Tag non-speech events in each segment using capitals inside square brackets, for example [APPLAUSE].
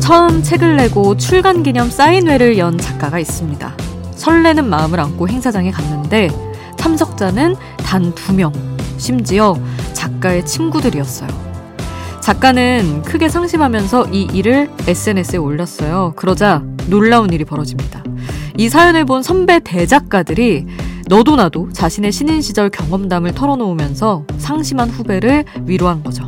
처음 책을 내고 출간 기념 사인회를 연 작가가 있습니다. 설레는 마음을 안고 행사장에 갔는데 참석자는 단 두 명, 심지어 작가의 친구들이었어요. 작가는 크게 상심하면서 이 일을 SNS에 올렸어요. 그러자 놀라운 일이 벌어집니다. 이 사연을 본 선배 대작가들이 너도 나도 자신의 신인 시절 경험담을 털어놓으면서 상심한 후배를 위로한 거죠.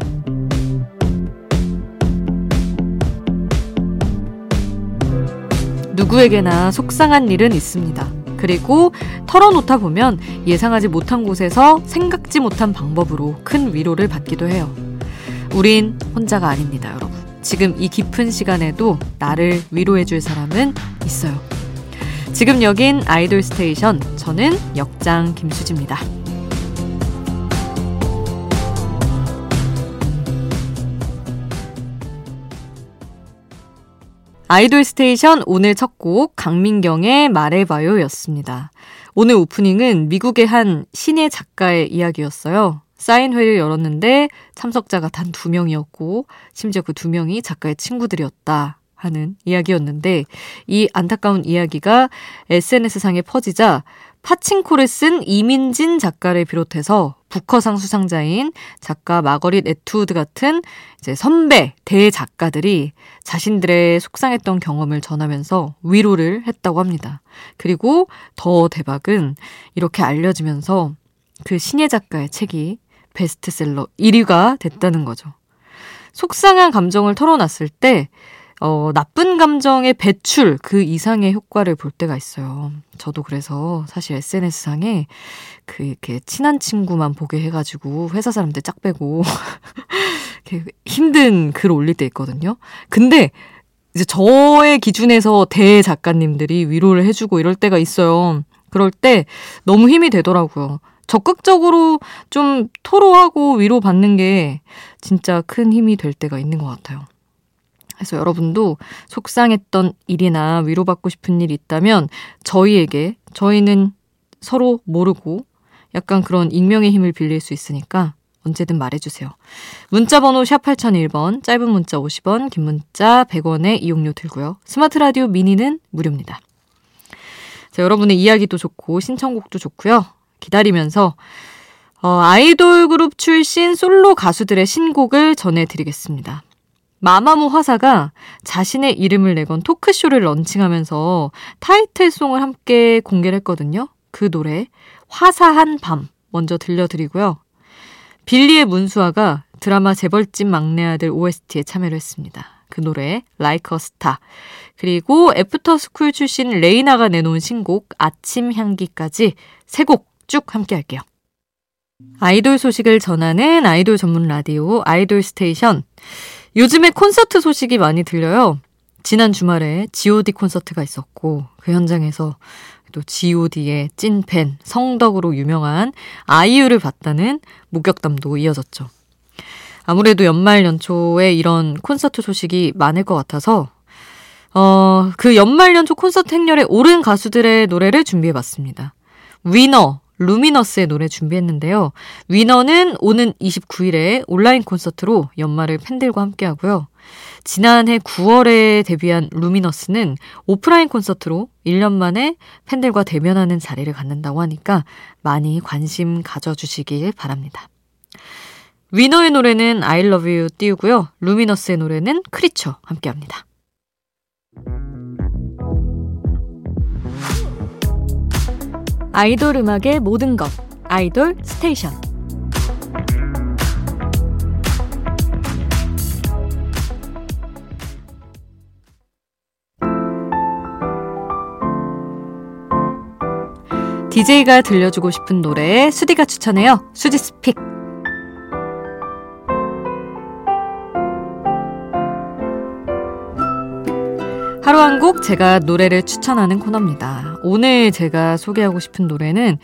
누구에게나 속상한 일은 있습니다. 그리고 털어놓다 보면 예상하지 못한 곳에서 생각지 못한 방법으로 큰 위로를 받기도 해요. 우린 혼자가 아닙니다, 여러분. 지금 이 깊은 시간에도 나를 위로해줄 사람은 있어요. 지금 여긴 아이돌 스테이션. 저는 역장 김수지입니다. 아이돌 스테이션 오늘 첫 곡 강민경의 말해봐요 였습니다. 오늘 오프닝은 미국의 한 신예 작가의 이야기였어요. 사인회를 열었는데 참석자가 단 두 명이었고 심지어 그 두 명이 작가의 친구들이었다 하는 이야기였는데 이 안타까운 이야기가 SNS상에 퍼지자 파친코를 쓴 이민진 작가를 비롯해서 부커상 수상자인 작가 마거릿 애트우드 같은 이제 선배 대작가들이 자신들의 속상했던 경험을 전하면서 위로를 했다고 합니다. 그리고 더 대박은 이렇게 알려지면서 그 신예 작가의 책이 베스트셀러 1위가 됐다는 거죠. 속상한 감정을 털어놨을 때 어, 나쁜 감정의 배출 그 이상의 효과를 볼 때가 있어요. 저도 그래서 사실 SNS상에 그 이렇게 친한 친구만 보게 해가지고 회사 사람들 짝 빼고 [LAUGHS] 힘든 글 올릴 때 있거든요. 근데 이제 저의 기준에서 대 작가님들이 위로를 해주고 이럴 때가 있어요. 그럴 때 너무 힘이 되더라고요. 적극적으로 좀 토로하고 위로받는 게 진짜 큰 힘이 될 때가 있는 것 같아요. 그래서 여러분도 속상했던 일이나 위로받고 싶은 일이 있다면 저희에게 저희는 서로 모르고 약간 그런 익명의 힘을 빌릴 수 있으니까 언제든 말해주세요. 문자 번호 샵 8001번, 짧은 문자 50원, 긴 문자 100원의 이용료 들고요. 스마트 라디오 미니는 무료입니다. 자, 여러분의 이야기도 좋고 신청곡도 좋고요. 기다리면서 어, 아이돌 그룹 출신 솔로 가수들의 신곡을 전해드리겠습니다. 마마무 화사가 자신의 이름을 내건 토크쇼를 런칭하면서 타이틀송을 함께 공개를 했거든요. 그 노래 화사한 밤 먼저 들려드리고요. 빌리의 문수아가 드라마 재벌집 막내 아들 OST에 참여를 했습니다. 그 노래 a Star 그리고 애프터스쿨 출신 레이나가 내놓은 신곡 아침 향기까지 세 곡 쭉 함께 할게요. 아이돌 소식을 전하는 아이돌 전문 라디오 아이돌 스테이션 요즘에 콘서트 소식이 많이 들려요. 지난 주말에 GOD 콘서트가 있었고 그 현장에서 또 GOD의 찐팬 성덕으로 유명한 아이유를 봤다는 목격담도 이어졌죠. 아무래도 연말 연초에 이런 콘서트 소식이 많을 것 같아서 어, 그 연말 연초 콘서트 행렬에 오른 가수들의 노래를 준비해 봤습니다. 위너 루미너스의 노래 준비했는데요. 위너는 오는 29일에 온라인 콘서트로 연말을 팬들과 함께 하고요. 지난해 9월에 데뷔한 루미너스는 오프라인 콘서트로 1년 만에 팬들과 대면하는 자리를 갖는다고 하니까 많이 관심 가져주시길 바랍니다. 위너의 노래는 I love you 띄우고요. 루미너스의 노래는 Creature 함께 합니다. 아이돌 음악의 모든 것 아이돌 스테이션 DJ가 들려주고 싶은 노래 수디가 추천해요. 수지 스픽. 하루 한 곡 제가 노래를 추천하는 코너입니다. 오늘 제가 소개하고 싶은 노래는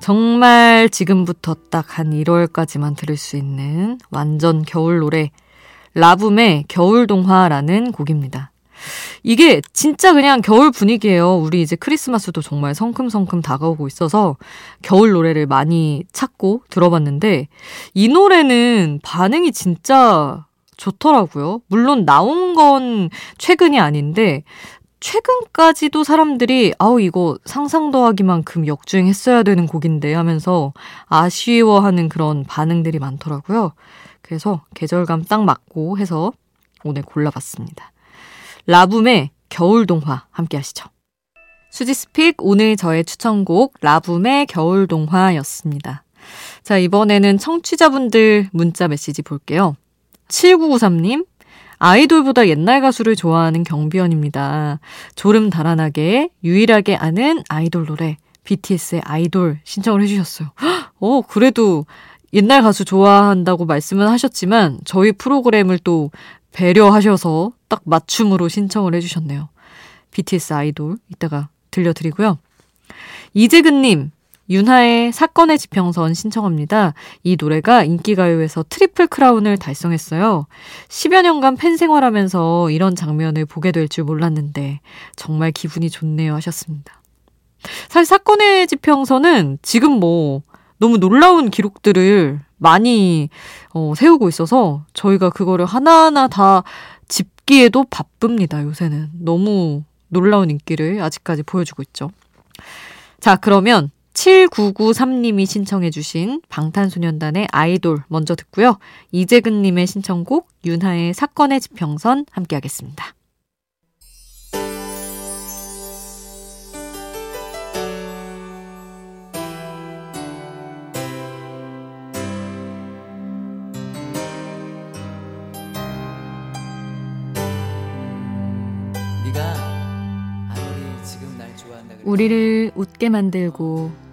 정말 지금부터 딱 한 1월까지만 들을 수 있는 완전 겨울 노래 라붐의 겨울동화라는 곡입니다. 이게 진짜 그냥 겨울 분위기예요. 우리 이제 크리스마스도 정말 성큼성큼 다가오고 있어서 겨울 노래를 많이 찾고 들어봤는데 이 노래는 반응이 진짜 좋더라고요. 물론 나온 건 최근이 아닌데 최근까지도 사람들이 아우 이거 상상도 하기만큼 역주행했어야 되는 곡인데 하면서 아쉬워하는 그런 반응들이 많더라고요. 그래서 계절감 딱 맞고 해서 오늘 골라봤습니다. 라붐의 겨울 동화 함께 하시죠. 수지스픽 오늘 저의 추천곡 라붐의 겨울 동화였습니다. 자, 이번에는 청취자분들 문자 메시지 볼게요. 7993님, 아이돌보다 옛날 가수를 좋아하는 경비원입니다. 졸음 달아나게 유일하게 아는 아이돌 노래 BTS의 아이돌 신청을 해주셨어요. 어, 그래도 옛날 가수 좋아한다고 말씀은 하셨지만 저희 프로그램을 또 배려하셔서 딱 맞춤으로 신청을 해주셨네요. BTS 아이돌 이따가 들려드리고요. 이재근님, 윤하의 사건의 지평선 신청합니다. 이 노래가 인기가요에서 트리플 크라운을 달성했어요. 10여 년간 팬 생활하면서 이런 장면을 보게 될 줄 몰랐는데 정말 기분이 좋네요 하셨습니다. 사실 사건의 지평선은 지금 뭐 너무 놀라운 기록들을 많이 어, 세우고 있어서 저희가 그거를 하나하나 다 짚기에도 바쁩니다, 요새는. 너무 놀라운 인기를 아직까지 보여주고 있죠. 자, 그러면 7993님이 신청해주신 방탄소년단의 아이돌 먼저 듣고요. 이재근님의 신청곡 윤하의 사건의 지평선 함께 하겠습니다. 우리를 웃게 만들고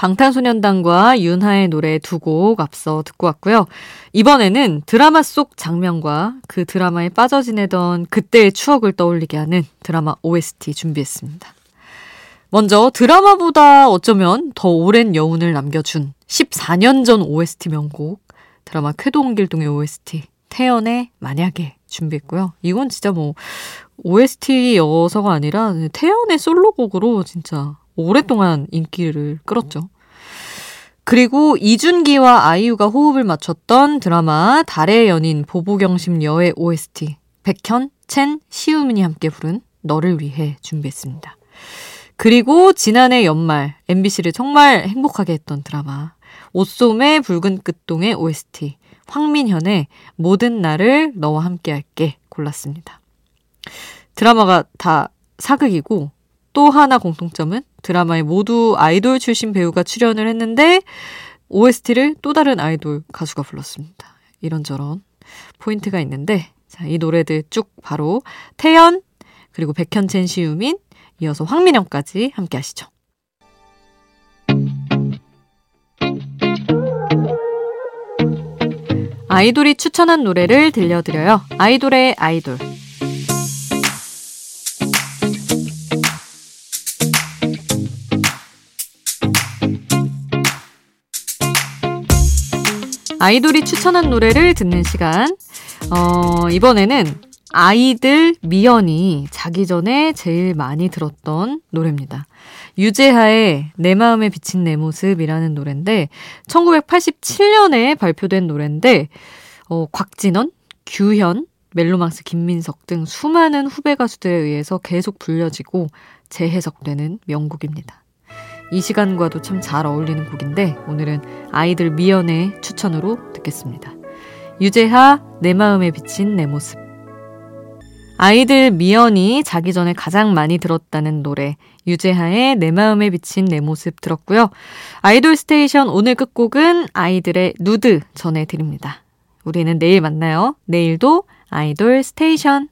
방탄소년단과 윤하의 노래 두 곡 앞서 듣고 왔고요. 이번에는 드라마 속 장면과 그 드라마에 빠져 지내던 그때의 추억을 떠올리게 하는 드라마 OST 준비했습니다. 먼저 드라마보다 어쩌면 더 오랜 여운을 남겨준 14년 전 OST 명곡 드라마 쾌동길동의 OST 태연의 만약에 준비했고요. 이건 진짜 뭐 OST여서가 아니라 태연의 솔로곡으로 진짜 오랫동안 인기를 끌었죠. 그리고 이준기와 아이유가 호흡을 맞췄던 드라마 달의 연인 보보경심 여의 OST 백현, 첸, 시우민이 함께 부른 너를 위해 준비했습니다. 그리고 지난해 연말 MBC를 정말 행복하게 했던 드라마 옷솜의 붉은 끝동의 OST 황민현의 모든 날을 너와 함께 할게 골랐습니다. 드라마가 다 사극이고 또 하나 공통점은 드라마에 모두 아이돌 출신 배우가 출연을 했는데 OST를 또 다른 아이돌 가수가 불렀습니다. 이런저런 포인트가 있는데 자, 이 노래들 쭉 바로 태연 그리고 백현첸 시우민 이어서 황민영까지 함께 하시죠. 아이돌이 추천한 노래를 들려드려요. 아이돌의 아이돌. 아이돌이 추천한 노래를 듣는 시간. 어, 이번에는 아이들 미연이 자기 전에 제일 많이 들었던 노래입니다. 유재하의 내 마음에 비친 내 모습이라는 노래인데 1987년에 발표된 노래인데 어, 곽진원, 규현, 멜로망스 김민석 등 수많은 후배 가수들에 의해서 계속 불려지고 재해석되는 명곡입니다. 이 시간과도 참 잘 어울리는 곡인데 오늘은 아이들 미연의 추천으로 듣겠습니다. 유재하 내 마음에 비친 내 모습 아이들 미연이 자기 전에 가장 많이 들었다는 노래 유재하의 내 마음에 비친 내 모습 들었고요. 아이돌 스테이션 오늘 끝곡은 아이들의 누드 전해드립니다. 우리는 내일 만나요. 내일도 아이돌 스테이션